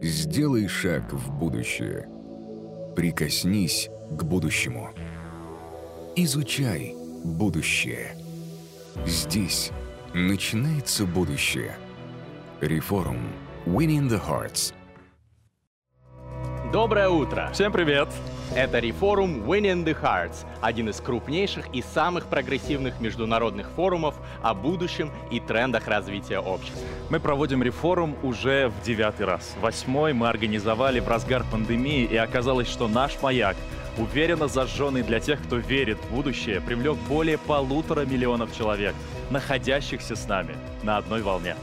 Сделай шаг в будущее. Прикоснись к будущему. Изучай будущее. Здесь начинается будущее. Реформ. Winning the Hearts. Доброе утро! Всем привет! Это рефорум Winning the Hearts, один из крупнейших и самых прогрессивных международных форумов о будущем и трендах развития общества. Мы проводим рефорум уже в девятый раз. Восьмой мы организовали в разгар пандемии, и оказалось, что наш маяк, уверенно зажженный для тех, кто верит в будущее, привлек более полутора миллионов человек, находящихся с нами на одной волне.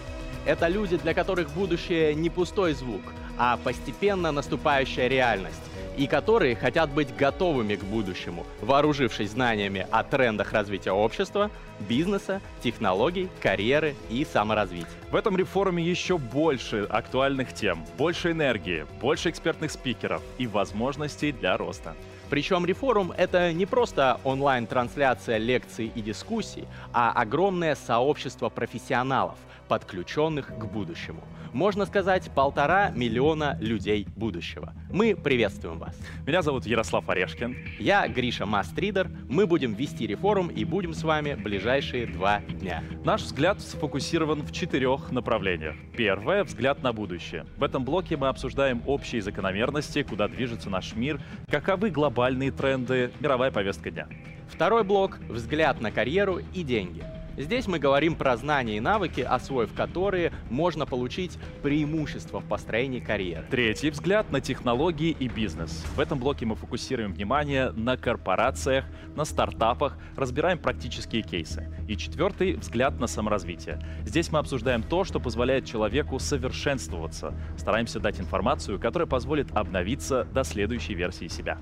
Это люди, для которых будущее не пустой звук, а постепенно наступающая реальность и которые хотят быть готовыми к будущему, вооружившись знаниями о трендах развития общества, бизнеса, технологий, карьеры и саморазвития. В этом рефоруме еще больше актуальных тем, больше энергии, больше экспертных спикеров и возможностей для роста. Причем рефорум — это не просто онлайн-трансляция лекций и дискуссий, а огромное сообщество профессионалов, подключенных к будущему. Можно сказать, полтора миллиона людей будущего. Мы приветствуем вас. Меня зовут Ярослав Орешкин. Я Гриша Мастридер. Мы будем вести рефорум и будем с вами ближайшие два дня. Наш взгляд сфокусирован в четырех направлениях. Первое — взгляд на будущее. В этом блоке мы обсуждаем общие закономерности, куда движется наш мир, каковы глобальные тренды, мировая повестка дня. Второй блок — взгляд на карьеру и деньги. Здесь мы говорим про знания и навыки, освоив которые можно получить преимущество в построении карьеры. Третий взгляд на технологии и бизнес. В этом блоке мы фокусируем внимание на корпорациях, на стартапах, разбираем практические кейсы. И четвертый взгляд на саморазвитие. Здесь мы обсуждаем то, что позволяет человеку совершенствоваться. Стараемся дать информацию, которая позволит обновиться до следующей версии себя.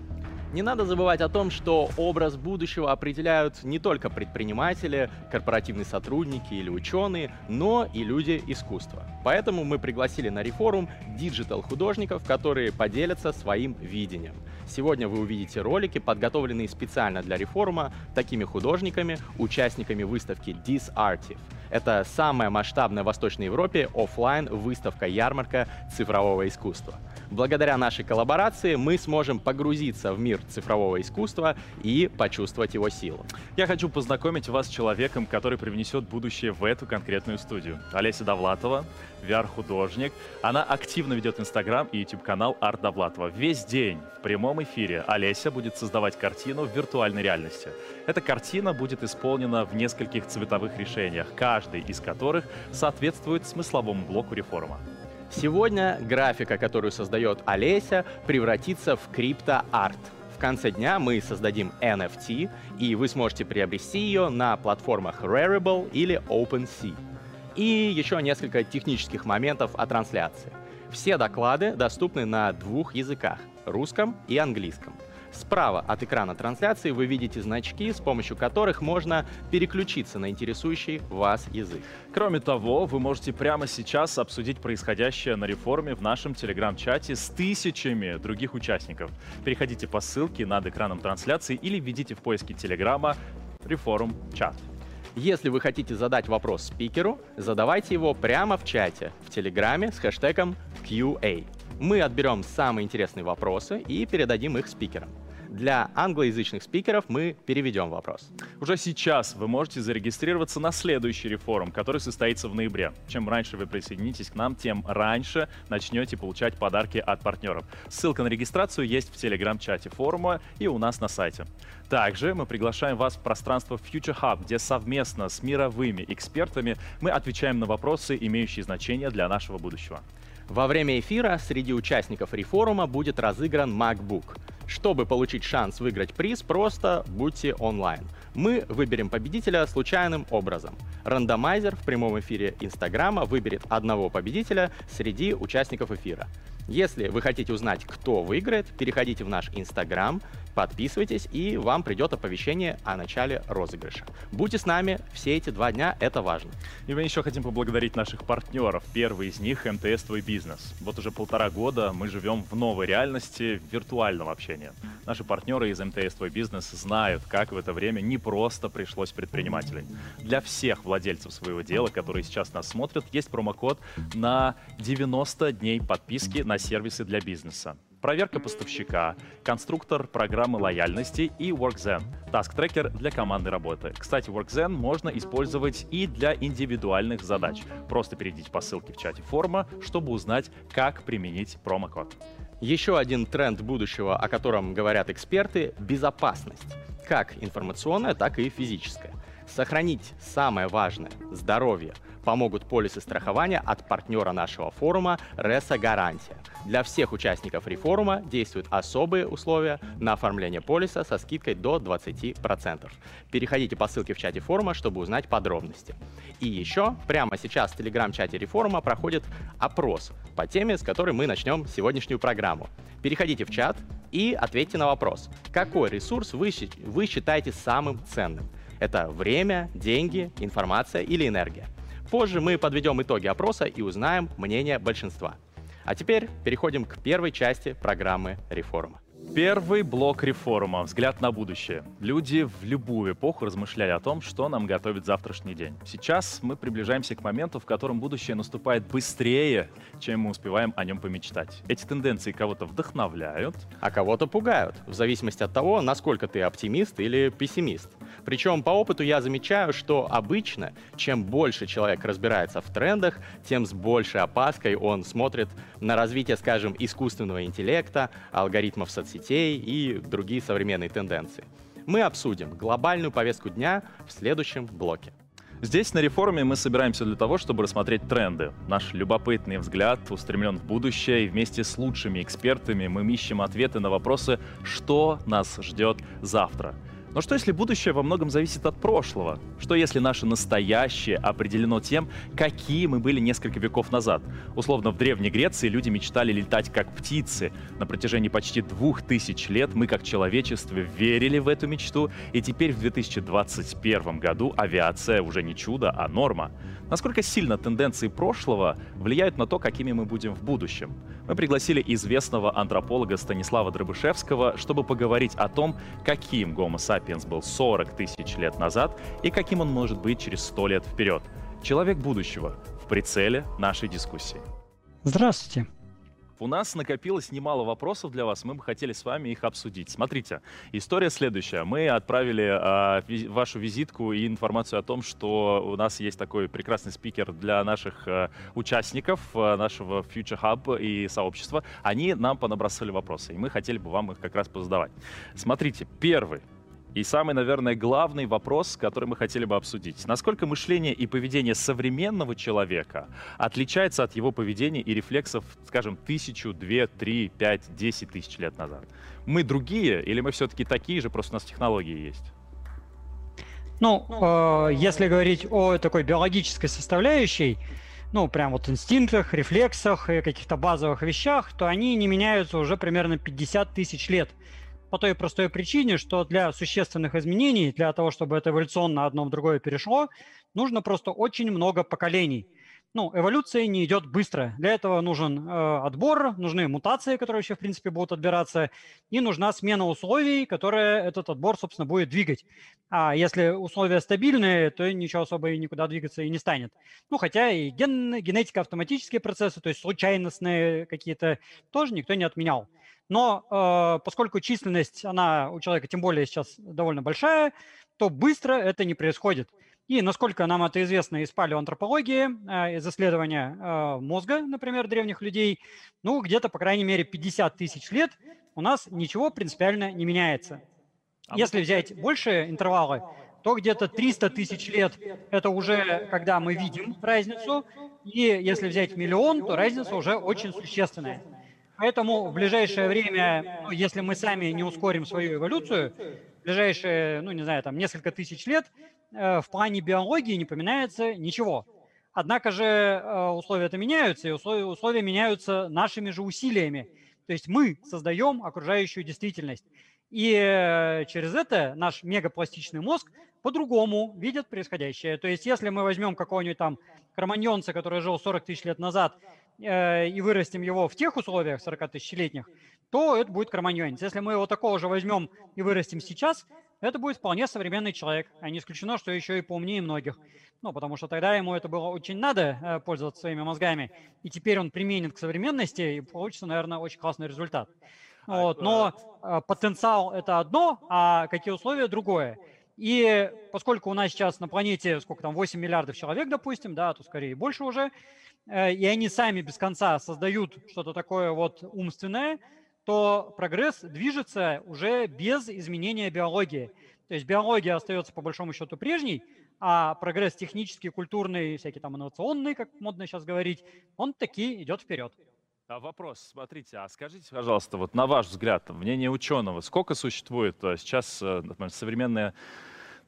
Не надо забывать о том, что образ будущего определяют не только предприниматели, корпоративные сотрудники или ученые, но и люди искусства. Поэтому мы пригласили на рефорум digital-художников, которые поделятся своим видением. Сегодня вы увидите ролики, подготовленные специально для рефорума такими художниками, участниками выставки Disartive. Это самая масштабная в Восточной Европе офлайн выставка ярмарка цифрового искусства. Благодаря нашей коллаборации мы сможем погрузиться в мир цифрового искусства и почувствовать его силу. Я хочу познакомить вас с человеком, который привнесет будущее в эту конкретную студию. Олеся Довлатова, VR-художник. Она активно ведет Инстаграм и YouTube-канал Арт Довлатова. Весь день в прямом эфире Олеся будет создавать картину в виртуальной реальности. Эта картина будет исполнена в нескольких цветовых решениях, каждый из которых соответствует смысловому блоку реформа. Сегодня графика, которую создает Олеся, превратится в крипто-арт. В конце дня мы создадим NFT, и вы сможете приобрести ее на платформах Rarible или OpenSea. И еще несколько технических моментов о трансляции. Все доклады доступны на двух языках — русском и английском — Справа от экрана трансляции вы видите значки, с помощью которых можно переключиться на интересующий вас язык. Кроме того, вы можете прямо сейчас обсудить происходящее на реформе в нашем телеграм-чате с тысячами других участников. Переходите по ссылке над экраном трансляции или введите в поиске телеграма «Реформ чат». Если вы хотите задать вопрос спикеру, задавайте его прямо в чате в Телеграме с хэштегом QA. Мы отберем самые интересные вопросы и передадим их спикерам. Для англоязычных спикеров мы переведем вопрос. Уже сейчас вы можете зарегистрироваться на следующий рефорум, который состоится в ноябре. Чем раньше вы присоединитесь к нам, тем раньше начнете получать подарки от партнеров. Ссылка на регистрацию есть в телеграм-чате форума и у нас на сайте. Также мы приглашаем вас в пространство Future Hub, где совместно с мировыми экспертами мы отвечаем на вопросы, имеющие значение для нашего будущего. Во время эфира среди участников рефорума будет разыгран MacBook. Чтобы получить шанс выиграть приз, просто будьте онлайн. Мы выберем победителя случайным образом. Рандомайзер в прямом эфире Инстаграма выберет одного победителя среди участников эфира. Если вы хотите узнать, кто выиграет, переходите в наш Инстаграм, подписывайтесь, и вам придет оповещение о начале розыгрыша. Будьте с нами все эти два дня, это важно. И мы еще хотим поблагодарить наших партнеров. Первый из них — МТС «Твой бизнес». Вот уже полтора года мы живем в новой реальности виртуального общения. Наши партнеры из МТС «Твой бизнес» знают, как в это время не просто пришлось предпринимателей. Для всех владельцев своего дела, которые сейчас нас смотрят, есть промокод на 90 дней подписки на сервисы для бизнеса проверка поставщика, конструктор программы лояльности и WorkZen, таск-трекер для команды работы. Кстати, WorkZen можно использовать и для индивидуальных задач. Просто перейдите по ссылке в чате форума, чтобы узнать, как применить промокод. Еще один тренд будущего, о котором говорят эксперты — безопасность. Как информационная, так и физическая. Сохранить самое важное — здоровье — помогут полисы страхования от партнера нашего форума Реса Гарантия. Для всех участников рефорума действуют особые условия на оформление полиса со скидкой до 20%. Переходите по ссылке в чате форума, чтобы узнать подробности. И еще прямо сейчас в телеграм-чате рефорума проходит опрос по теме, с которой мы начнем сегодняшнюю программу. Переходите в чат и ответьте на вопрос, какой ресурс вы, вы считаете самым ценным. Это время, деньги, информация или энергия. Позже мы подведем итоги опроса и узнаем мнение большинства. А теперь переходим к первой части программы реформа. Первый блок реформа. Взгляд на будущее. Люди в любую эпоху размышляли о том, что нам готовит завтрашний день. Сейчас мы приближаемся к моменту, в котором будущее наступает быстрее, чем мы успеваем о нем помечтать. Эти тенденции кого-то вдохновляют. А кого-то пугают, в зависимости от того, насколько ты оптимист или пессимист. Причем по опыту я замечаю, что обычно, чем больше человек разбирается в трендах, тем с большей опаской он смотрит на развитие, скажем, искусственного интеллекта, алгоритмов соцсетей, сетей и другие современные тенденции. Мы обсудим глобальную повестку дня в следующем блоке. Здесь на реформе мы собираемся для того, чтобы рассмотреть тренды. Наш любопытный взгляд устремлен в будущее, и вместе с лучшими экспертами мы ищем ответы на вопросы, что нас ждет завтра – но что если будущее во многом зависит от прошлого? Что если наше настоящее определено тем, какие мы были несколько веков назад? Условно, в Древней Греции люди мечтали летать как птицы. На протяжении почти двух тысяч лет мы как человечество верили в эту мечту, и теперь в 2021 году авиация уже не чудо, а норма. Насколько сильно тенденции прошлого влияют на то, какими мы будем в будущем? Мы пригласили известного антрополога Станислава Дробышевского, чтобы поговорить о том, каким Гомо сапиенс был 40 тысяч лет назад и каким он может быть через 100 лет вперед. Человек будущего в прицеле нашей дискуссии. Здравствуйте. У нас накопилось немало вопросов для вас, мы бы хотели с вами их обсудить. Смотрите, история следующая. Мы отправили э, вашу визитку и информацию о том, что у нас есть такой прекрасный спикер для наших э, участников э, нашего Future Hub и сообщества. Они нам понабросали вопросы, и мы хотели бы вам их как раз позадавать. Смотрите, первый и самый, наверное, главный вопрос, который мы хотели бы обсудить. Насколько мышление и поведение современного человека отличается от его поведения и рефлексов, скажем, тысячу, две, три, пять, десять тысяч лет назад? Мы другие или мы все-таки такие же, просто у нас технологии есть? Ну, э, если говорить о такой биологической составляющей, ну, прям вот инстинктах, рефлексах и каких-то базовых вещах, то они не меняются уже примерно 50 тысяч лет по той простой причине, что для существенных изменений, для того, чтобы это эволюционно одно в другое перешло, нужно просто очень много поколений. Ну, эволюция не идет быстро. Для этого нужен э, отбор, нужны мутации, которые еще, в принципе, будут отбираться, и нужна смена условий, которая этот отбор, собственно, будет двигать. А если условия стабильные, то ничего особо и никуда двигаться и не станет. Ну, хотя и ген, генетика, автоматические процессы, то есть случайностные какие-то, тоже никто не отменял. Но э, поскольку численность, она у человека тем более сейчас довольно большая, то быстро это не происходит. И насколько нам это известно из палеоантропологии, э, из исследования э, мозга, например, древних людей, ну, где-то, по крайней мере, 50 тысяч лет у нас ничего принципиально не меняется. А Если взять большие интервалы, то где-то 300 тысяч лет – это уже когда мы видим разницу, и если взять миллион, то разница уже очень существенная. Поэтому в ближайшее время, ну, если мы сами не ускорим свою эволюцию, в ближайшие, ну не знаю, там несколько тысяч лет э, в плане биологии не поменяется ничего. Однако же э, условия это меняются, и условия, условия меняются нашими же усилиями. То есть мы создаем окружающую действительность. И э, через это наш мегапластичный мозг по-другому видит происходящее. То есть если мы возьмем какого-нибудь там кроманьонца, который жил 40 тысяч лет назад, э, и вырастим его в тех условиях 40 тысячелетних, то это будет кроманьонец. Если мы его такого же возьмем и вырастим сейчас, это будет вполне современный человек. А не исключено, что еще и поумнее многих. Ну, потому что тогда ему это было очень надо э, пользоваться своими мозгами, и теперь он применит к современности, и получится, наверное, очень классный результат. А вот, но э, потенциал – это одно, а какие условия – другое. И поскольку у нас сейчас на планете, сколько там, 8 миллиардов человек, допустим, да, то скорее больше уже, э, и они сами без конца создают что-то такое вот умственное, то прогресс движется уже без изменения биологии. То есть биология остается по большому счету прежней, а прогресс технический, культурный, всякий там инновационный, как модно сейчас говорить, он таки идет вперед. А вопрос, смотрите, а скажите, пожалуйста, вот на ваш взгляд, мнение ученого, сколько существует э, сейчас э, например, современная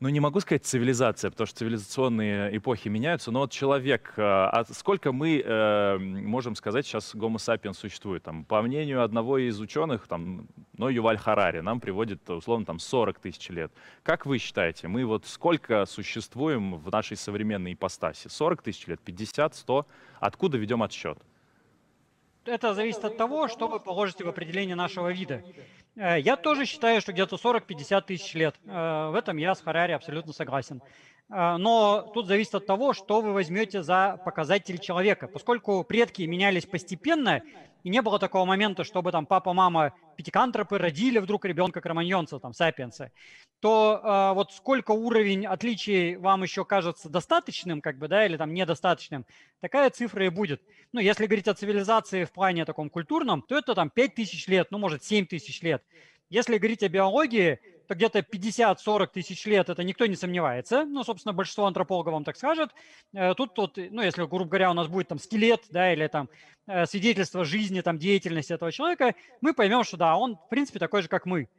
ну не могу сказать цивилизация, потому что цивилизационные эпохи меняются, но вот человек, э, а сколько мы э, можем сказать сейчас Homo sapiens существует? Там, по мнению одного из ученых, там, ну, Юваль Харари, нам приводит, условно, там 40 тысяч лет. Как вы считаете, мы вот сколько существуем в нашей современной ипостаси? 40 тысяч лет, 50, 100? Откуда ведем отсчет? Это зависит от того, что вы положите в определение нашего вида. Э, я тоже считаю, что где-то 40-50 тысяч лет. Э, в этом я с Харари абсолютно согласен. Э, но тут зависит от того, что вы возьмете за показатель человека. Поскольку предки менялись постепенно, и не было такого момента, чтобы там папа, мама, пятикантропы родили вдруг ребенка кроманьонца, там, сапиенса, то э, вот сколько уровень отличий вам еще кажется достаточным, как бы, да, или там недостаточным, такая цифра и будет. Ну, если говорить о цивилизации в плане таком культурном, то это там 5 тысяч лет, ну, может, 7 тысяч лет. Если говорить о биологии, то где-то 50-40 тысяч лет, это никто не сомневается. Ну, собственно, большинство антропологов вам так скажет. Э, тут, тут, ну, если, грубо говоря, у нас будет там скелет, да, или там э, свидетельство жизни, там, деятельности этого человека, мы поймем, что да, он, в принципе, такой же, как мы.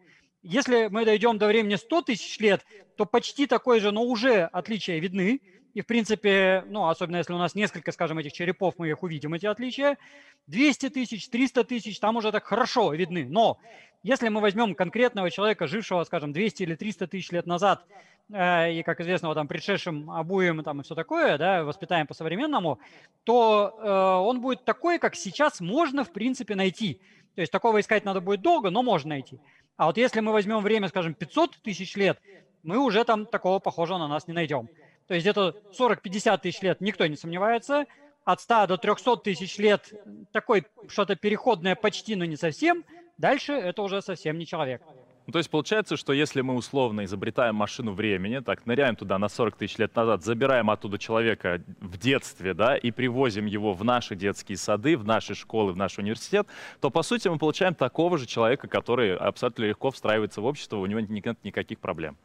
Если мы дойдем до времени 100 тысяч лет, то почти такой же, но уже отличия видны. И, в принципе, ну, особенно если у нас несколько, скажем, этих черепов, мы их увидим, эти отличия. 200 тысяч, 300 тысяч, там уже так хорошо видны. Но если мы возьмем конкретного человека, жившего, скажем, 200 или 300 тысяч лет назад, э, и, как известно, вот, там, предшедшим обуем там, и все такое, да, воспитаем по-современному, то э, он будет такой, как сейчас можно, в принципе, найти. То есть такого искать надо будет долго, но можно найти. А вот если мы возьмем время, скажем, 500 тысяч лет, мы уже там такого похожего на нас не найдем. То есть где-то 40-50 тысяч лет никто не сомневается. От 100 до 300 тысяч лет такой что-то переходное почти, но не совсем. Дальше это уже совсем не человек. Ну, то есть получается, что если мы условно изобретаем машину времени, так, ныряем туда на 40 тысяч лет назад, забираем оттуда человека в детстве, да, и привозим его в наши детские сады, в наши школы, в наш университет, то, по сути, мы получаем такого же человека, который абсолютно легко встраивается в общество, у него нет никаких проблем.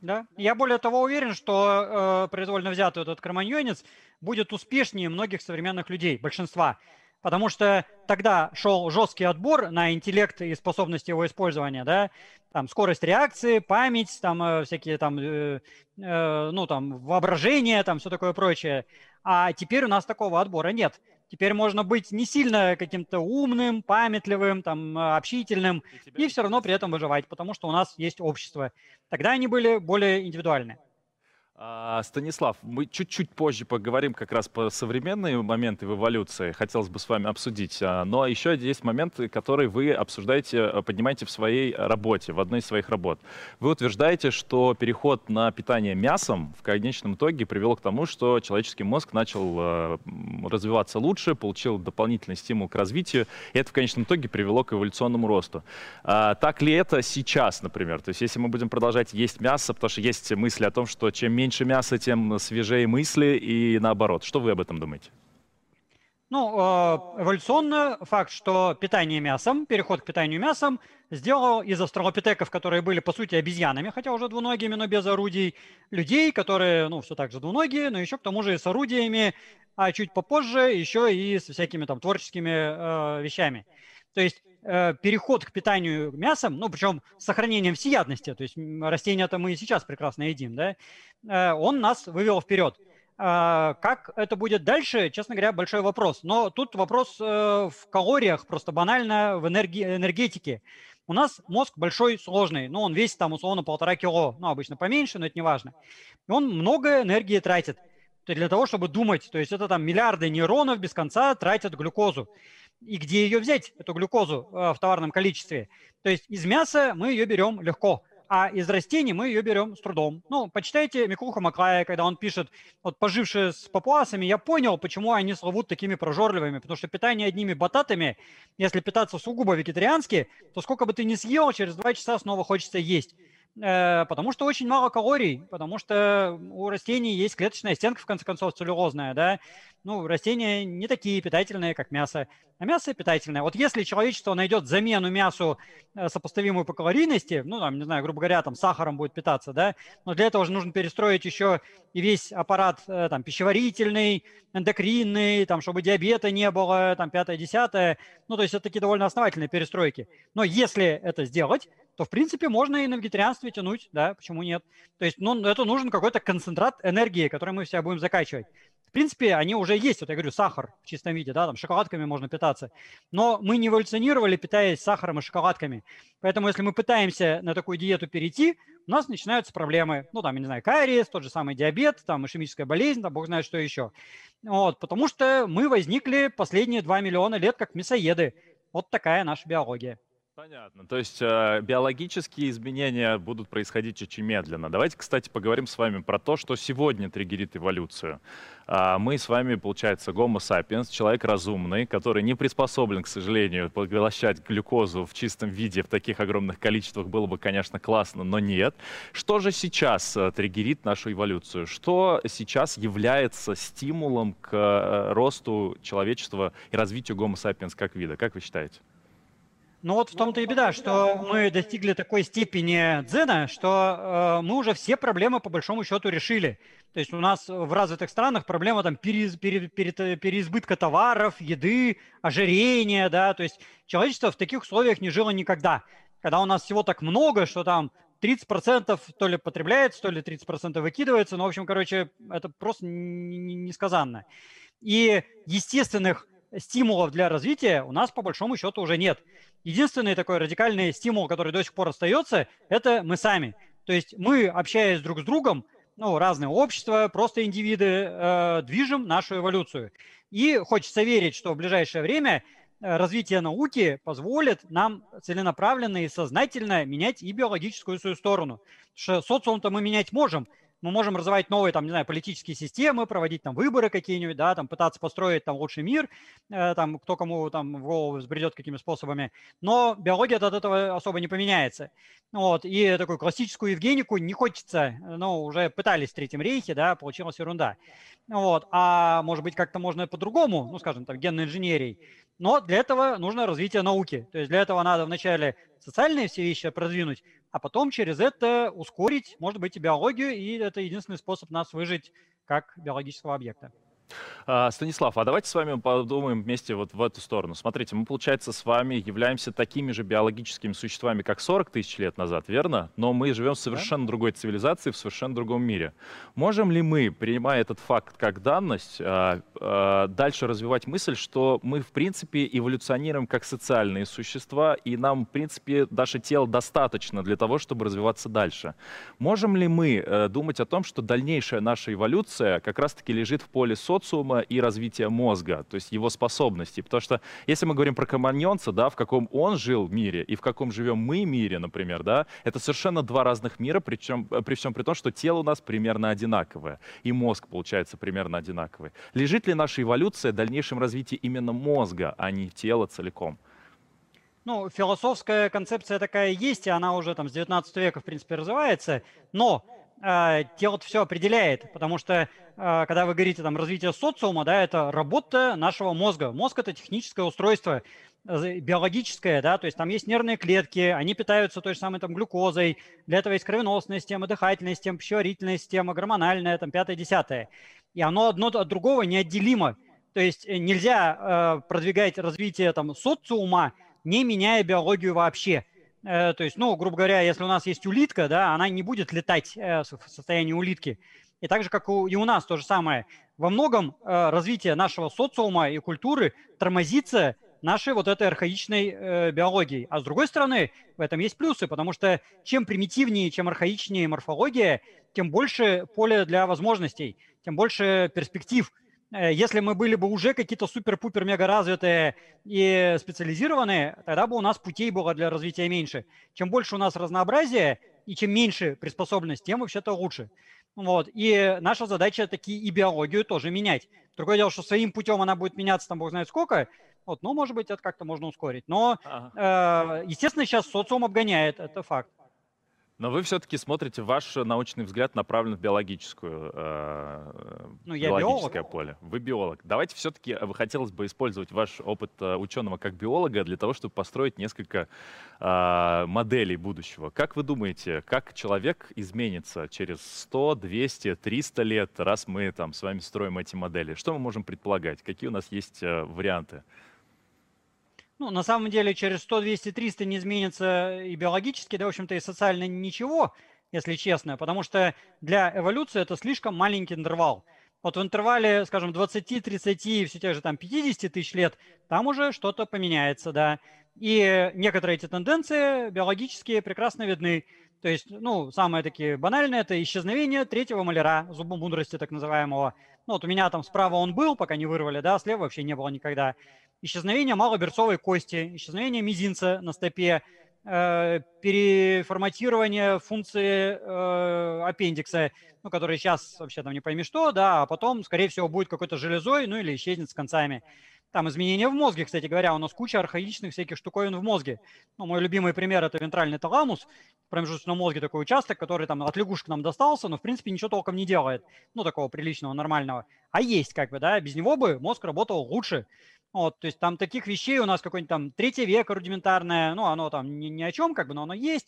Да. Я более того уверен, что э, произвольно взятый этот кроманьонец будет успешнее многих современных людей, большинства. Потому что тогда шел жесткий отбор на интеллект и способности его использования, да, там скорость реакции, память, там э, всякие там, э, э, ну там воображение, там все такое прочее. А теперь у нас такого отбора нет. Теперь можно быть не сильно каким-то умным, памятливым, там, общительным, и, и все равно при этом выживать, потому что у нас есть общество. Тогда они были более индивидуальны. А, Станислав, мы чуть-чуть позже поговорим как раз по современные моменты в эволюции. Хотелось бы с вами обсудить. А, но еще есть моменты, которые вы обсуждаете, поднимаете в своей работе, в одной из своих работ. Вы утверждаете, что переход на питание мясом в конечном итоге привел к тому, что человеческий мозг начал развиваться лучше, получил дополнительный стимул к развитию, и это в конечном итоге привело к эволюционному росту. А, так ли это сейчас, например? То есть если мы будем продолжать есть мясо, потому что есть мысли о том, что чем меньше меньше мяса, тем свежее мысли и наоборот. Что вы об этом думаете? Ну, э, эволюционно факт, что питание мясом, переход к питанию мясом сделал из австралопитеков, которые были, по сути, обезьянами, хотя уже двуногими, но без орудий, людей, которые, ну, все так же двуногие, но еще к тому же и с орудиями, а чуть попозже еще и с всякими там творческими э, вещами. То есть э, переход к питанию мясом, ну, причем с сохранением всеядности, то есть растения-то мы и сейчас прекрасно едим, да, э, он нас вывел вперед. Э, как это будет дальше, честно говоря, большой вопрос. Но тут вопрос э, в калориях, просто банально в энерги- энергетике. У нас мозг большой, сложный, но он весит там условно полтора кило, ну, обычно поменьше, но это не важно. И он много энергии тратит для того, чтобы думать. То есть это там миллиарды нейронов без конца тратят глюкозу. И где ее взять, эту глюкозу э, в товарном количестве? То есть из мяса мы ее берем легко а из растений мы ее берем с трудом. Ну, почитайте Микуха Маклая, когда он пишет, вот пожившие с папуасами, я понял, почему они славут такими прожорливыми, потому что питание одними бататами, если питаться сугубо вегетариански, то сколько бы ты ни съел, через два часа снова хочется есть. Э, потому что очень мало калорий, потому что у растений есть клеточная стенка, в конце концов, целлюлозная, да. Ну, растения не такие питательные, как мясо, а мясо питательное. Вот если человечество найдет замену мясу, э, сопоставимую по калорийности, ну, там, не знаю, грубо говоря, там, сахаром будет питаться, да, но для этого же нужно перестроить еще и весь аппарат, э, там, пищеварительный, эндокринный, там, чтобы диабета не было, там, пятое-десятое. Ну, то есть это такие довольно основательные перестройки. Но если это сделать, то, в принципе, можно и на вегетарианстве тянуть, да, почему нет? То есть, ну, это нужен какой-то концентрат энергии, который мы себя будем закачивать. В принципе, они уже есть, вот я говорю, сахар в чистом виде, да, там шоколадками можно питаться. Но мы не эволюционировали, питаясь сахаром и шоколадками. Поэтому, если мы пытаемся на такую диету перейти, у нас начинаются проблемы. Ну, там, я не знаю, кариес, тот же самый диабет, там, ишемическая болезнь, там, бог знает, что еще. Вот, потому что мы возникли последние 2 миллиона лет как мясоеды. Вот такая наша биология. Понятно. То есть э, биологические изменения будут происходить очень медленно. Давайте, кстати, поговорим с вами про то, что сегодня триггерит эволюцию. Э, мы с вами, получается, Homo sapiens, человек разумный, который не приспособлен, к сожалению, поглощать глюкозу в чистом виде в таких огромных количествах. Было бы, конечно, классно, но нет. Что же сейчас э, триггерит нашу эволюцию? Что сейчас является стимулом к э, росту человечества и развитию Homo sapiens как вида? Как вы считаете? Ну вот в том-то и беда, что мы достигли такой степени дзена, что э, мы уже все проблемы по большому счету решили. То есть у нас в развитых странах проблема там переиз, пере, пере, переизбытка товаров, еды, ожирения, да, то есть человечество в таких условиях не жило никогда. Когда у нас всего так много, что там 30% то ли потребляется, то ли 30% выкидывается, ну, в общем, короче, это просто несказанно. И естественных стимулов для развития у нас по большому счету уже нет. Единственный такой радикальный стимул, который до сих пор остается, это мы сами. То есть мы, общаясь друг с другом, ну, разные общества, просто индивиды, э, движем нашу эволюцию. И хочется верить, что в ближайшее время э, развитие науки позволит нам целенаправленно и сознательно менять и биологическую свою сторону. Потому что социум-то мы менять можем, мы можем развивать новые, там, не знаю, политические системы, проводить там выборы какие-нибудь, да, там пытаться построить там лучший мир, э, там кто кому там в голову взбредет какими способами, но биология от этого особо не поменяется. Вот, и такую классическую Евгенику не хочется, ну, уже пытались в Третьем рейхе, да, получилась ерунда. Вот, а может быть как-то можно по-другому, ну, скажем, там, генной инженерией, но для этого нужно развитие науки. То есть для этого надо вначале социальные все вещи продвинуть, а потом через это ускорить, может быть, и биологию, и это единственный способ нас выжить как биологического объекта. А, Станислав, а давайте с вами подумаем вместе вот в эту сторону. Смотрите, мы, получается, с вами являемся такими же биологическими существами, как 40 тысяч лет назад, верно? Но мы живем в совершенно да? другой цивилизации, в совершенно другом мире. Можем ли мы, принимая этот факт как данность, а, а, дальше развивать мысль, что мы, в принципе, эволюционируем как социальные существа, и нам, в принципе, наше тело достаточно для того, чтобы развиваться дальше? Можем ли мы э, думать о том, что дальнейшая наша эволюция как раз-таки лежит в поле социума, социума и развития мозга, то есть его способностей. Потому что если мы говорим про команьонца, да, в каком он жил мире и в каком живем мы мире, например, да, это совершенно два разных мира, причем, при всем при том, что тело у нас примерно одинаковое, и мозг, получается, примерно одинаковый. Лежит ли наша эволюция в дальнейшем развитии именно мозга, а не тела целиком? Ну, философская концепция такая есть, и она уже там с 19 века, в принципе, развивается, но э, тело все определяет, потому что э, когда вы говорите там развитие социума, да, это работа нашего мозга. Мозг это техническое устройство, биологическое, да, то есть там есть нервные клетки, они питаются той же самой там глюкозой, для этого есть кровеносная система, дыхательная система, пищеварительная система, гормональная, там пятое-десятое. И оно одно от другого неотделимо. То есть э, нельзя э, продвигать развитие там социума, не меняя биологию вообще. Э, то есть, ну, грубо говоря, если у нас есть улитка, да, она не будет летать э, в состоянии улитки. И так же, как и у нас то же самое. Во многом э, развитие нашего социума и культуры тормозится нашей вот этой архаичной э, биологии. А с другой стороны, в этом есть плюсы, потому что чем примитивнее, чем архаичнее морфология, тем больше поле для возможностей, тем больше перспектив. Э, если мы были бы уже какие-то супер-пупер мега развитые и специализированные, тогда бы у нас путей было для развития меньше. Чем больше у нас разнообразия и чем меньше приспособленность, тем вообще-то лучше. Вот. И наша задача таки и биологию тоже менять. Другое дело, что своим путем она будет меняться, там бог знает сколько, вот, ну, может быть, это как-то можно ускорить. Но, ага. э, естественно, сейчас социум обгоняет, это факт. Но вы все-таки смотрите, ваш научный взгляд направлен в биологическую, э, ну, я биологическое биолог. поле. Вы биолог. Давайте все-таки, э, хотелось бы использовать ваш опыт э, ученого как биолога для того, чтобы построить несколько э, моделей будущего. Как вы думаете, как человек изменится через 100, 200, 300 лет, раз мы там с вами строим эти модели? Что мы можем предполагать? Какие у нас есть э, варианты? Ну, на самом деле, через 100, 200, 300 не изменится и биологически, да, в общем-то, и социально ничего, если честно, потому что для эволюции это слишком маленький интервал. Вот в интервале, скажем, 20, 30 и все те же там 50 тысяч лет, там уже что-то поменяется, да. И некоторые эти тенденции биологические прекрасно видны. То есть, ну, самое такие банальное – это исчезновение третьего маляра, зуба мудрости так называемого. Ну, вот у меня там справа он был, пока не вырвали, да, слева вообще не было никогда исчезновение малоберцовой кости, исчезновение мизинца на стопе, э, переформатирование функции э, аппендикса, ну, который сейчас вообще там не пойми что, да, а потом, скорее всего, будет какой-то железой, ну, или исчезнет с концами. Там изменения в мозге, кстати говоря, у нас куча архаичных всяких штуковин в мозге. Ну, мой любимый пример – это вентральный таламус, в промежуточном мозге такой участок, который там от лягушек нам достался, но, в принципе, ничего толком не делает, ну, такого приличного, нормального. А есть, как бы, да, без него бы мозг работал лучше. Вот, то есть там таких вещей у нас какой-нибудь там третье века рудиментарное, ну, оно там ни, ни о чем, как бы, но оно есть.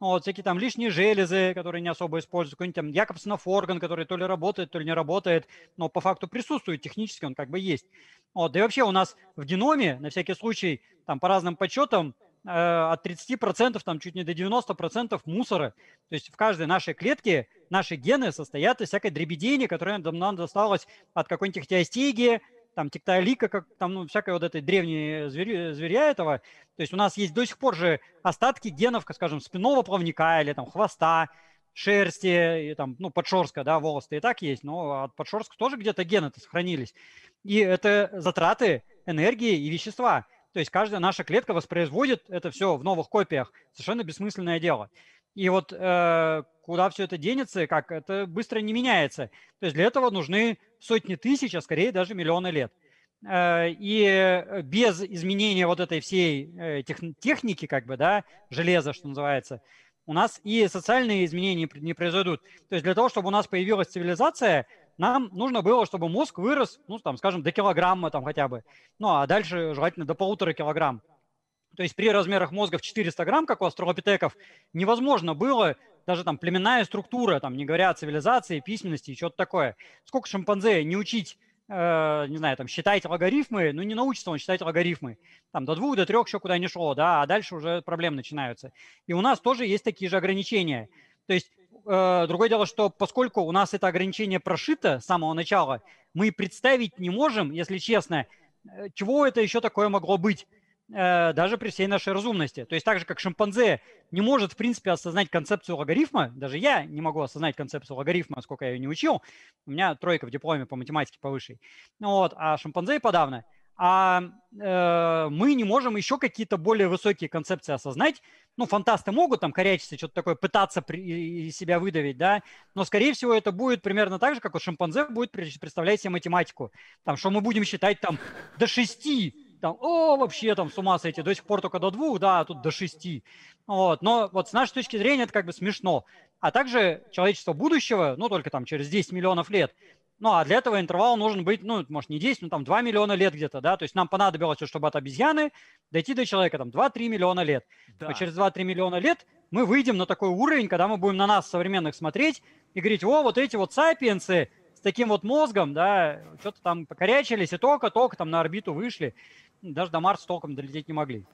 Вот, всякие там лишние железы, которые не особо используются, какой-нибудь там Якобсонов орган, который то ли работает, то ли не работает, но по факту присутствует технически, он как бы есть. Вот, да и вообще у нас в геноме, на всякий случай, там по разным подсчетам, э, от 30% там чуть не до 90% мусора. То есть в каждой нашей клетке наши гены состоят из всякой дребедени, которая нам досталась от какой-нибудь теостегии, там тектолика, как там, ну, всякой вот этой древней звери, зверя этого. То есть у нас есть до сих пор же остатки генов, скажем, спинного плавника или там хвоста, шерсти, и, там, ну, подшерстка, да, волосы и так есть, но от подшерстка тоже где-то гены-то сохранились. И это затраты энергии и вещества. То есть каждая наша клетка воспроизводит это все в новых копиях. Совершенно бессмысленное дело. И вот э, куда все это денется, как это быстро не меняется. То есть для этого нужны сотни тысяч, а скорее даже миллионы лет. Э, и без изменения вот этой всей э, техники, как бы, да, железа, что называется, у нас и социальные изменения не произойдут. То есть для того, чтобы у нас появилась цивилизация, нам нужно было, чтобы мозг вырос, ну, там, скажем, до килограмма там хотя бы. Ну, а дальше желательно до полутора килограмм. То есть при размерах мозга в 400 грамм, как у астролопитеков, невозможно было даже там племенная структура, там, не говоря о цивилизации, письменности и что-то такое. Сколько шимпанзе не учить, э, не знаю, там, считать логарифмы, ну, не научится он считать логарифмы. Там до двух, до трех еще куда не шло, да, а дальше уже проблемы начинаются. И у нас тоже есть такие же ограничения. То есть э, другое дело, что поскольку у нас это ограничение прошито с самого начала, мы представить не можем, если честно, э, чего это еще такое могло быть. Э, даже при всей нашей разумности. То есть так же, как шимпанзе не может, в принципе, осознать концепцию логарифма, даже я не могу осознать концепцию логарифма, сколько я ее не учил, у меня тройка в дипломе по математике повыше. Вот, а шимпанзе подавно. А э, мы не можем еще какие-то более высокие концепции осознать. Ну, фантасты могут там корячиться, что-то такое пытаться при, себя выдавить, да, но, скорее всего, это будет примерно так же, как у шимпанзе будет представлять себе математику. Там, что мы будем считать там до шести, там, о, вообще там с ума сойти, до сих пор только до двух, да, а тут до шести. Вот. Но вот с нашей точки зрения это как бы смешно. А также человечество будущего, ну, только там через 10 миллионов лет, ну, а для этого интервал нужен быть, ну, может, не 10, но там 2 миллиона лет где-то, да, то есть нам понадобилось, чтобы от обезьяны дойти до человека, там, 2-3 миллиона лет. Да. А через 2-3 миллиона лет мы выйдем на такой уровень, когда мы будем на нас современных смотреть и говорить, о, вот эти вот сапиенсы с таким вот мозгом, да, что-то там покорячились и только-только там на орбиту вышли даже до Марса толком долететь не могли.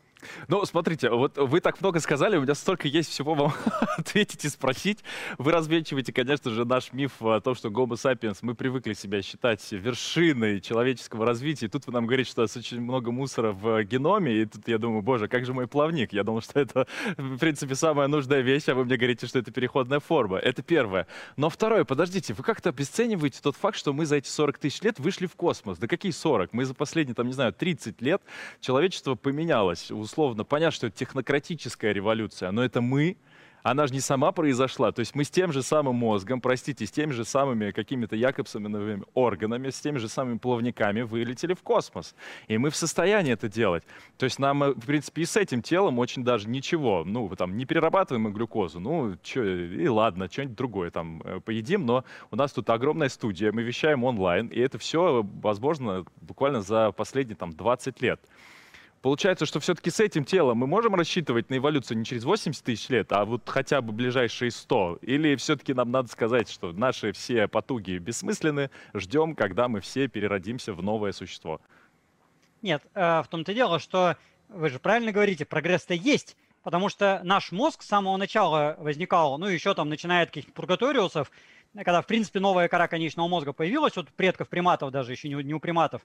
Ну, смотрите, вот вы так много сказали, у меня столько есть всего вам ответить и спросить. Вы развенчиваете, конечно же, наш миф о том, что Homo sapiens, мы привыкли себя считать вершиной человеческого развития. И тут вы нам говорите, что у нас очень много мусора в геноме, и тут я думаю, боже, как же мой плавник? Я думал, что это, в принципе, самая нужная вещь, а вы мне говорите, что это переходная форма. Это первое. Но второе, подождите, вы как-то обесцениваете тот факт, что мы за эти 40 тысяч лет вышли в космос. Да какие 40? Мы за последние, там, не знаю, 30 лет человечество поменялось. Условно, понятно, что это технократическая революция, но это мы, она же не сама произошла. То есть мы с тем же самым мозгом, простите, с теми же самыми какими-то Якобсоновыми органами, с теми же самыми плавниками вылетели в космос. И мы в состоянии это делать. То есть нам, э, в принципе, и с этим телом очень даже ничего. Ну, там, не перерабатываем мы глюкозу. Ну, чё, и ладно, что-нибудь другое там э, поедим. Но у нас тут огромная студия, мы вещаем онлайн. И это все возможно буквально за последние там 20 лет. Получается, что все-таки с этим телом мы можем рассчитывать на эволюцию не через 80 тысяч лет, а вот хотя бы ближайшие 100? Или все-таки нам надо сказать, что наши все потуги бессмысленны, ждем, когда мы все переродимся в новое существо? Нет, э, в том-то дело, что вы же правильно говорите, прогресс-то есть, потому что наш мозг с самого начала возникал, ну еще там начиная от каких-то пургаториусов, когда, в принципе, новая кора конечного мозга появилась, вот предков приматов даже, еще не у приматов,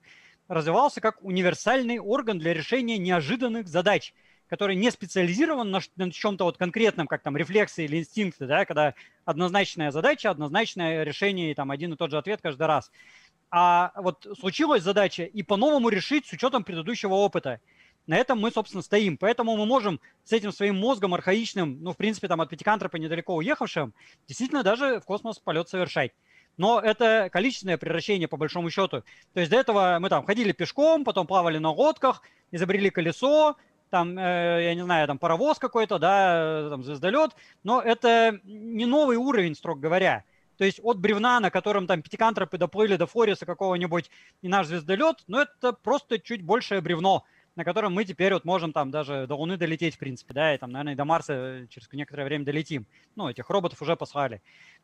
развивался как универсальный орган для решения неожиданных задач, который не специализирован на, на чем-то вот конкретном, как там рефлексы или инстинкты, да, когда однозначная задача, однозначное решение и там один и тот же ответ каждый раз. А вот случилась задача и по-новому решить с учетом предыдущего опыта – на этом мы, собственно, стоим. Поэтому мы можем с этим своим мозгом архаичным, ну, в принципе, там от пятикантропа недалеко уехавшим, действительно даже в космос полет совершать. Но это количественное превращение, по большому счету. То есть до этого мы там ходили пешком, потом плавали на лодках, изобрели колесо, там, э, я не знаю, там паровоз какой-то, да, там звездолет. Но это не новый уровень, строго говоря. То есть от бревна, на котором там пятикантропы доплыли до Фориса какого-нибудь и наш звездолет, ну это просто чуть большее бревно на котором мы теперь вот можем там даже до Луны долететь, в принципе, да, и там, наверное, и до Марса э, через некоторое время долетим. Ну, этих роботов уже послали.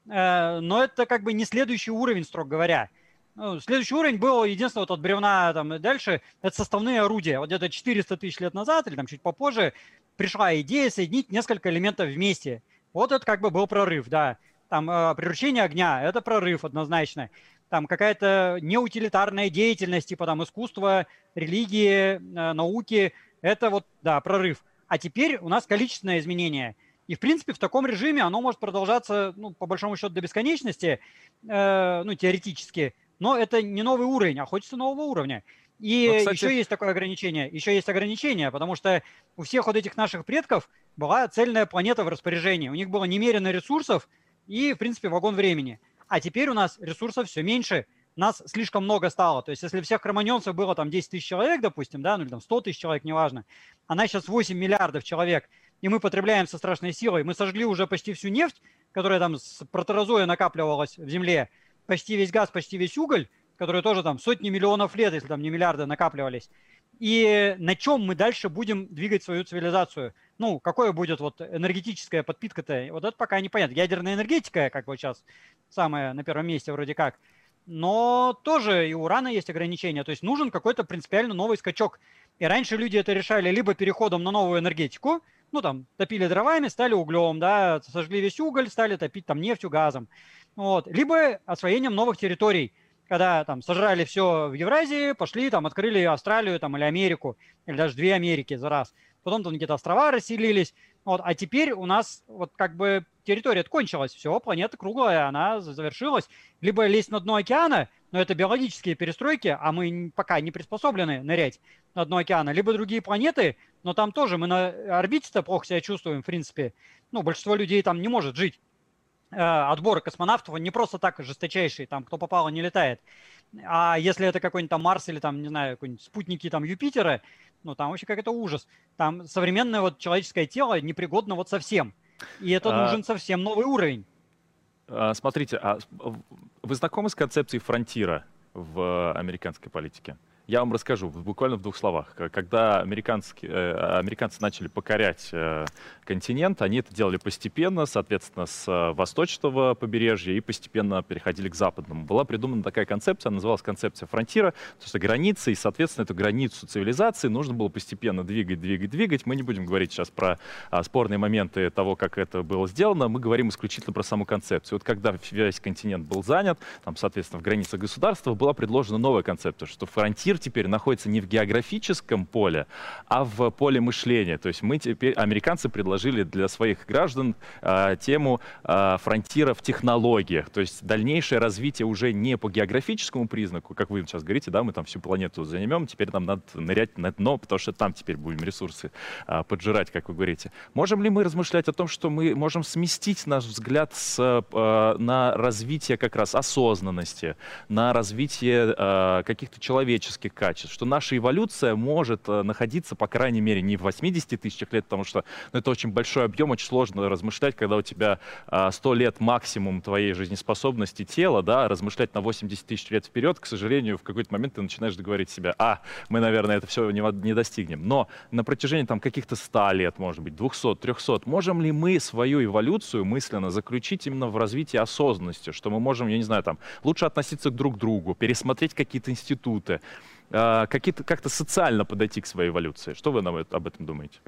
Э, но это как бы не следующий уровень, строго говоря. Ну, следующий уровень был единственное вот от бревна там и дальше, это составные орудия. Вот где-то 400 тысяч лет назад или там чуть попозже пришла идея соединить несколько элементов вместе. Вот это как бы был прорыв, да. Там э, приручение огня – это прорыв однозначно там какая-то неутилитарная деятельность, типа там искусства, религии, э, науки, это вот, да, прорыв. А теперь у нас количественное изменение. И, в принципе, в таком режиме оно может продолжаться, ну, по большому счету, до бесконечности, э, ну, теоретически. Но это не новый уровень, а хочется нового уровня. И ну, кстати... еще есть такое ограничение. Еще есть ограничение, потому что у всех вот этих наших предков была цельная планета в распоряжении. У них было немерено ресурсов и, в принципе, вагон времени – а теперь у нас ресурсов все меньше, нас слишком много стало. То есть если всех кроманьонцев было там 10 тысяч человек, допустим, да, ну или там 100 тысяч человек, неважно, а нас сейчас 8 миллиардов человек, и мы потребляем со страшной силой, мы сожгли уже почти всю нефть, которая там с протерозоя накапливалась в земле, почти весь газ, почти весь уголь, которые тоже там сотни миллионов лет, если там не миллиарды накапливались. И на чем мы дальше будем двигать свою цивилизацию? Ну, какое будет вот энергетическая подпитка-то? Вот это пока непонятно. Ядерная энергетика, как вот сейчас самая на первом месте вроде как. Но тоже и у урана есть ограничения. То есть нужен какой-то принципиально новый скачок. И раньше люди это решали либо переходом на новую энергетику, ну там топили дровами, стали углем, да, сожгли весь уголь, стали топить там нефтью, газом. Вот. Либо освоением новых территорий когда там сожрали все в Евразии, пошли там открыли Австралию там или Америку, или даже две Америки за раз. Потом там где-то острова расселились. Вот, а теперь у нас вот как бы территория кончилась, все, планета круглая, она завершилась. Либо лезть на дно океана, но это биологические перестройки, а мы пока не приспособлены нырять на дно океана. Либо другие планеты, но там тоже мы на орбите-то плохо себя чувствуем, в принципе. Ну, большинство людей там не может жить. Э, отбора космонавтов, он не просто так жесточайший, там, кто попало, не летает. А если это какой-нибудь там Марс или там, не знаю, какой-нибудь спутники там Юпитера, ну, там вообще как-то ужас. Там современное вот человеческое тело непригодно вот совсем. И это а... нужен совсем новый уровень. А, смотрите, а вы знакомы с концепцией фронтира в американской политике? Я вам расскажу буквально в двух словах. Когда американские, э, американцы начали покорять э, континент, они это делали постепенно, соответственно, с э, восточного побережья и постепенно переходили к западному. Была придумана такая концепция, называлась концепция фронтира, то есть границы, и, соответственно, эту границу цивилизации нужно было постепенно двигать, двигать, двигать. Мы не будем говорить сейчас про а, спорные моменты того, как это было сделано, мы говорим исключительно про саму концепцию. Вот когда весь континент был занят, там, соответственно, в границах государства, была предложена новая концепция, что фронтир теперь находится не в географическом поле, а в поле мышления. То есть мы теперь, американцы предложили для своих граждан э, тему э, фронтира в технологиях. То есть дальнейшее развитие уже не по географическому признаку, как вы сейчас говорите, да, мы там всю планету займем, теперь нам надо нырять на дно, потому что там теперь будем ресурсы э, поджирать, как вы говорите. Можем ли мы размышлять о том, что мы можем сместить наш взгляд с, э, на развитие как раз осознанности, на развитие э, каких-то человеческих качеств, что наша эволюция может э, находиться, по крайней мере, не в 80 тысячах лет, потому что ну, это очень большой объем, очень сложно размышлять, когда у тебя 100 лет максимум твоей жизнеспособности тела, да, размышлять на 80 тысяч лет вперед, к сожалению, в какой-то момент ты начинаешь говорить себе, а, мы, наверное, это все не достигнем. Но на протяжении там каких-то 100 лет, может быть, 200, 300, можем ли мы свою эволюцию мысленно заключить именно в развитии осознанности, что мы можем, я не знаю, там, лучше относиться друг к другу, пересмотреть какие-то институты, э, как-то социально подойти к своей эволюции. Что вы об этом думаете?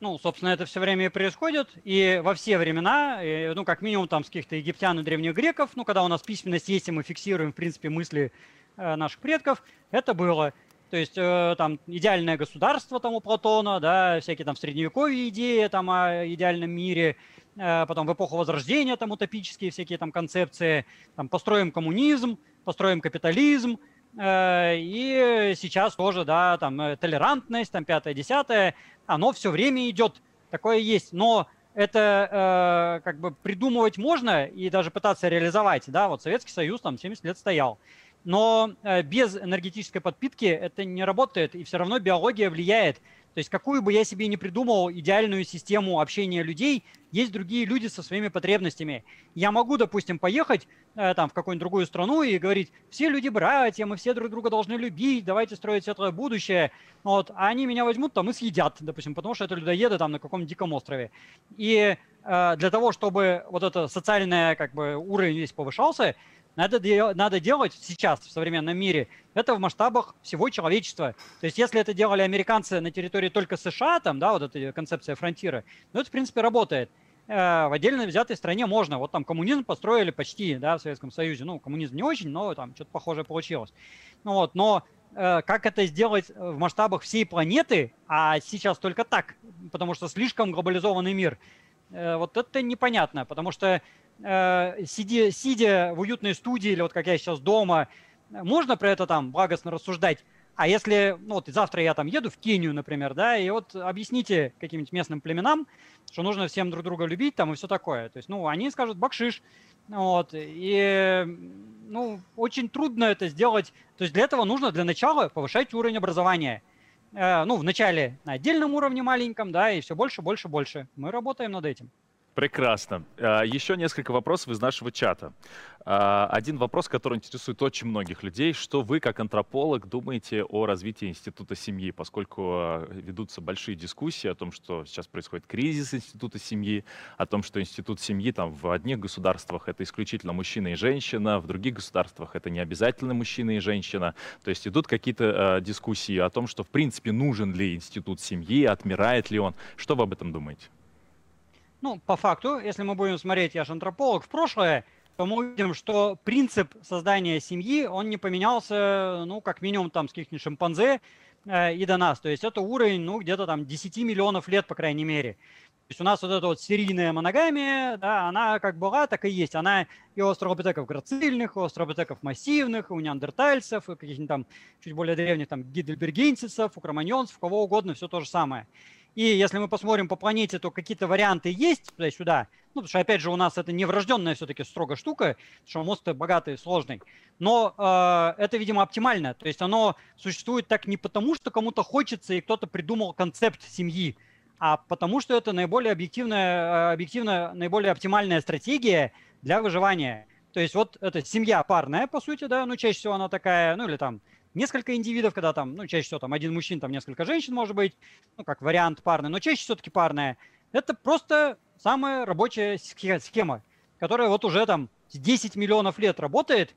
Ну, собственно, это все время и происходит, и во все времена, ну, как минимум там с каких-то египтян и древних греков, ну, когда у нас письменность есть, и мы фиксируем, в принципе, мысли э, наших предков, это было. То есть э, там идеальное государство там у Платона, да, всякие там средневековые идеи там о идеальном мире, э, потом в эпоху Возрождения там утопические всякие там концепции, там построим коммунизм, построим капитализм, и сейчас тоже, да, там э, толерантность, там пятое, десятое, оно все время идет, такое есть, но это э, как бы придумывать можно и даже пытаться реализовать, да, вот Советский Союз там 70 лет стоял, но э, без энергетической подпитки это не работает, и все равно биология влияет. То есть какую бы я себе не придумал идеальную систему общения людей, есть другие люди со своими потребностями. Я могу, допустим, поехать э, там в какую-нибудь другую страну и говорить, все люди братья, мы все друг друга должны любить, давайте строить светлое будущее. Вот, а они меня возьмут там и съедят, допустим, потому что это людоеды там на каком-нибудь диком острове. И э, для того, чтобы вот это социальное как бы уровень весь повышался, надо, надо делать сейчас в современном мире, это в масштабах всего человечества. То есть если это делали американцы на территории только США, там, да, вот эта концепция фронтира, ну это, в принципе, работает. Э, в отдельно взятой стране можно. Вот там коммунизм построили почти, да, в Советском Союзе. Ну, коммунизм не очень, но там что-то похожее получилось. Ну вот, но э, как это сделать в масштабах всей планеты, а сейчас только так, потому что слишком глобализованный мир, вот это непонятно, потому что э, сидя, сидя в уютной студии или вот как я сейчас дома, можно про это там благостно рассуждать. А если, ну вот завтра я там еду в Кению, например, да, и вот объясните каким-нибудь местным племенам, что нужно всем друг друга любить там и все такое. То есть, ну, они скажут бакшиш, вот, и, ну, очень трудно это сделать. То есть для этого нужно для начала повышать уровень образования. Э, ну, вначале на отдельном уровне маленьком, да, и все больше, больше, больше. Мы работаем над этим. Прекрасно. А, еще несколько вопросов из нашего чата. А, один вопрос, который интересует очень многих людей. Что вы, как антрополог, думаете о развитии института семьи, поскольку а, ведутся большие дискуссии о том, что сейчас происходит кризис института семьи, о том, что институт семьи там в одних государствах это исключительно мужчина и женщина, в других государствах это не обязательно мужчина и женщина. То есть идут какие-то дискуссии о том, что в принципе нужен ли институт семьи, отмирает ли он. Что вы об этом думаете? Ну, по факту, если мы будем смотреть, я же антрополог, в прошлое, то мы увидим, что принцип создания семьи, он не поменялся, ну, как минимум, там, с каких-нибудь шимпанзе э, и до нас. То есть это уровень, ну, где-то там 10 миллионов лет, по крайней мере. То есть у нас вот эта вот серийная моногамия, да, она как была, так и есть. Она и у австралопитеков грацильных, и у австралопитеков массивных, и у неандертальцев, и каких-нибудь там чуть более древних там гидельбергенцев, у кроманьонцев, кого угодно, все то же самое. И если мы посмотрим по планете, то какие-то варианты есть туда-сюда. Ну, потому что, опять же, у нас это не врожденная все-таки строго штука, потому что мозг богатый сложный. Но э, это, видимо, оптимально. То есть оно существует так не потому, что кому-то хочется и кто-то придумал концепт семьи, а потому что это наиболее объективная, э, объективно наиболее оптимальная стратегия для выживания. То есть вот эта семья парная, по сути, да, ну, чаще всего она такая, ну, или там несколько индивидов, когда там, ну, чаще всего там один мужчина, там несколько женщин может быть, ну, как вариант парный, но чаще все-таки парная. Это просто самая рабочая схема, которая вот уже там 10 миллионов лет работает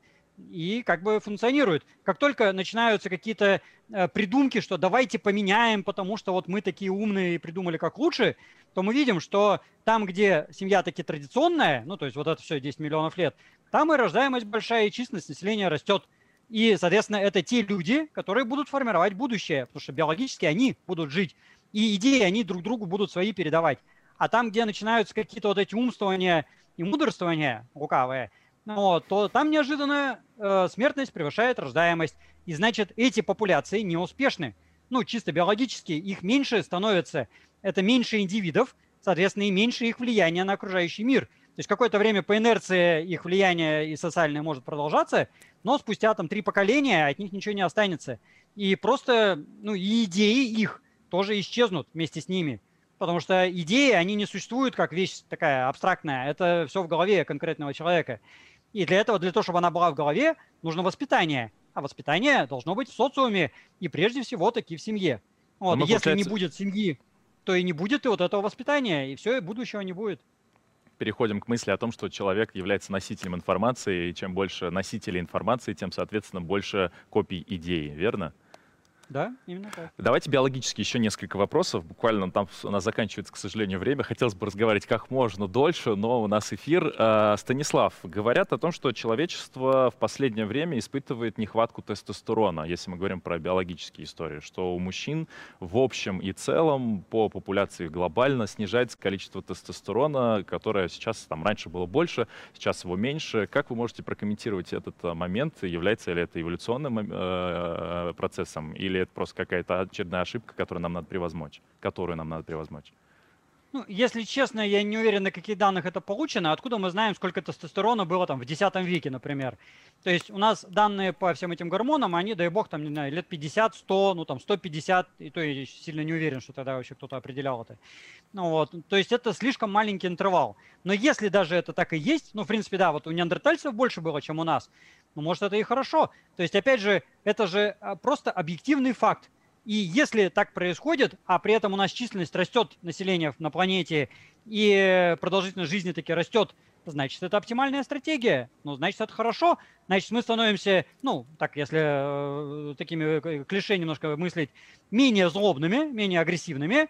и как бы функционирует. Как только начинаются какие-то э, придумки, что давайте поменяем, потому что вот мы такие умные и придумали как лучше, то мы видим, что там, где семья таки традиционная, ну то есть вот это все 10 миллионов лет, там и рождаемость большая, и численность населения растет. И, соответственно, это те люди, которые будут формировать будущее, потому что биологически они будут жить, и идеи они друг другу будут свои передавать. А там, где начинаются какие-то вот эти умствования и мудрствования лукавые, ну, то там неожиданно э, смертность превышает рождаемость. И значит, эти популяции неуспешны. Ну, чисто биологически их меньше становится. Это меньше индивидов, соответственно, и меньше их влияния на окружающий мир. То есть какое-то время по инерции их влияние и социальное может продолжаться, но спустя там три поколения от них ничего не останется. И просто, ну, и идеи их тоже исчезнут вместе с ними. Потому что идеи, они не существуют как вещь такая абстрактная. Это все в голове конкретного человека. И для этого, для того, чтобы она была в голове, нужно воспитание. А воспитание должно быть в социуме и прежде всего таки в семье. Вот. Если получается... не будет семьи, то и не будет и вот этого воспитания, и все, и будущего не будет переходим к мысли о том, что человек является носителем информации, и чем больше носителей информации, тем, соответственно, больше копий идеи, верно? Да, именно так. Давайте биологически еще несколько вопросов. Буквально там у нас заканчивается, к сожалению, время. Хотелось бы разговаривать как можно дольше, но у нас эфир. А, Станислав, говорят о том, что человечество в последнее время испытывает нехватку тестостерона, если мы говорим про биологические истории, что у мужчин в общем и целом по популяции глобально снижается количество тестостерона, которое сейчас там раньше было больше, сейчас его меньше. Как вы можете прокомментировать этот а, момент? Является ли это эволюционным э, процессом или или это просто какая-то очередная ошибка, которую нам надо превозмочь, которую нам надо превозмочь? Ну, если честно, я не уверен, на каких данных это получено. Откуда мы знаем, сколько тестостерона было там в X веке, например? То есть у нас данные по всем этим гормонам, они, дай бог, там, не знаю, лет 50, 100, ну там 150, и то я сильно не уверен, что тогда вообще кто-то определял это. Ну вот, то есть это слишком маленький интервал. Но если даже это так и есть, ну, в принципе, да, вот у неандертальцев больше было, чем у нас, ну, может, это и хорошо. То есть, опять же, это же а, просто объективный факт. И если так происходит, а при этом у нас численность растет населения на планете, и продолжительность жизни таки растет, значит, это оптимальная стратегия. Ну, значит, это хорошо. Значит, мы становимся, ну, так, если э, такими э, клише немножко мыслить, менее злобными, менее агрессивными,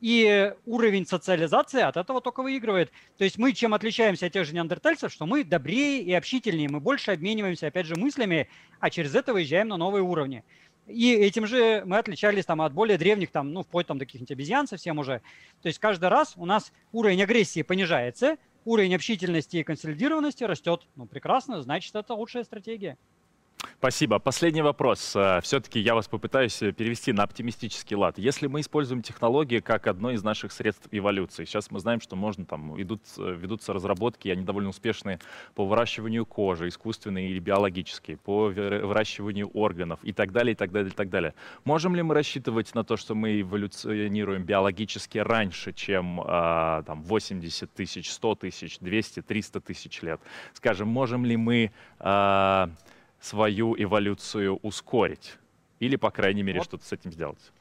и уровень социализации от этого только выигрывает. То есть мы чем отличаемся от тех же неандертальцев, что мы добрее и общительнее, мы больше обмениваемся, опять же, мыслями, а через это выезжаем на новые уровни. И этим же мы отличались там от более древних, там, ну, вплоть там до каких-нибудь обезьян совсем уже. То есть каждый раз у нас уровень агрессии понижается, уровень общительности и консолидированности растет. Ну, прекрасно, значит, это лучшая стратегия. Спасибо. Последний вопрос. Э, Все-таки я вас попытаюсь э, перевести на оптимистический лад. Если мы используем технологии как одно из наших средств эволюции, сейчас мы знаем, что можно там идут, э, ведутся разработки, они довольно успешные по выращиванию кожи, искусственные или биологические, по выращиванию органов и так далее, и так далее, и так далее. Можем ли мы рассчитывать на то, что мы эволюционируем биологически раньше, чем а, там 80 тысяч, 100 тысяч, 200, 300 тысяч лет? Скажем, можем ли мы а, свою эволюцию ускорить. Или, по крайней мере, вот. что-то с этим сделать.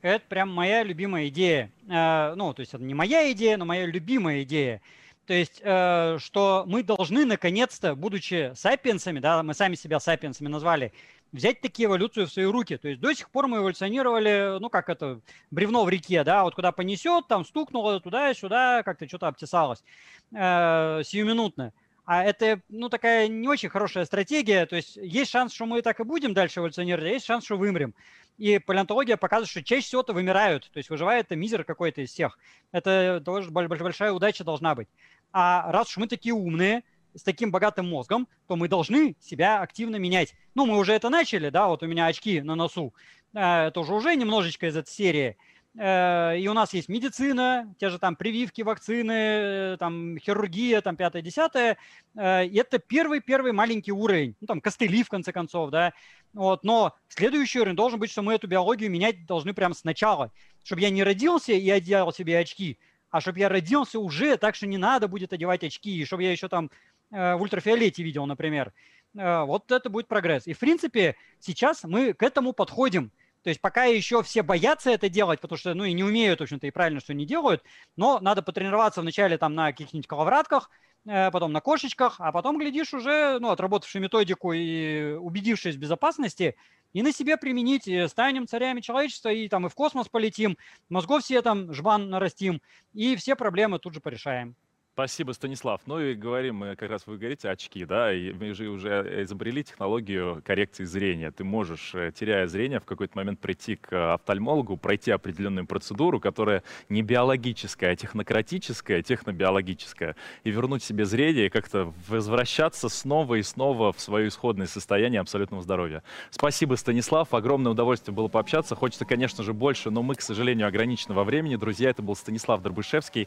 Это прям моя любимая идея. Э, ну, то есть это не моя идея, но моя любимая идея. То есть, э, что мы должны наконец-то, будучи сапиенсами, да, мы сами себя сапиенсами назвали, взять такие эволюцию в свои руки. То есть до сих пор мы эволюционировали, ну как это, бревно в реке, да, вот куда понесет, там стукнуло туда-сюда, как-то что-то обтесалось э, сиюминутно. А это, ну, такая не очень хорошая стратегия. То есть есть шанс, что мы так и будем дальше эволюционировать, а есть шанс, что вымрем. И палеонтология показывает, что чаще всего-то вымирают. То есть выживает это мизер какой-то из всех. Это тоже большая удача должна быть. А раз уж мы такие умные, с таким богатым мозгом, то мы должны себя активно менять. Ну, мы уже это начали, да, вот у меня очки на носу. Э, это уже уже немножечко из этой серии. Э, и у нас есть медицина, те же там прививки, вакцины, э, там хирургия, там пятое, десятое. Э, и это первый-первый маленький уровень, ну там костыли в конце концов, да. Вот, но следующий уровень должен быть, что мы эту биологию менять должны прямо сначала, чтобы я не родился и одевал себе очки, а чтобы я родился уже, так что не надо будет одевать очки, и чтобы я еще там в ультрафиолете видел, например. вот это будет прогресс. И, в принципе, сейчас мы к этому подходим. То есть пока еще все боятся это делать, потому что, ну, и не умеют, в общем-то, и правильно, что не делают, но надо потренироваться вначале там на каких-нибудь коловратках, э, потом на кошечках, а потом, глядишь, уже, ну, отработавший методику и убедившись в безопасности, и на себе применить, э, станем царями человечества, и там и в космос полетим, мозгов все там жбан нарастим, и все проблемы тут же порешаем. Спасибо, Станислав. Ну и говорим мы, как раз вы говорите, очки, да, и мы же уже изобрели технологию коррекции зрения. Ты можешь, э, теряя зрение, в какой-то момент прийти к офтальмологу, пройти определенную процедуру, которая не биологическая, а технократическая, технобиологическая, и вернуть себе зрение, и как-то возвращаться снова и снова в свое исходное состояние абсолютного здоровья. Спасибо, Станислав. Огромное удовольствие было пообщаться. Хочется, конечно же, больше, но мы, к сожалению, ограничены во времени. Друзья, это был Станислав Дробышевский.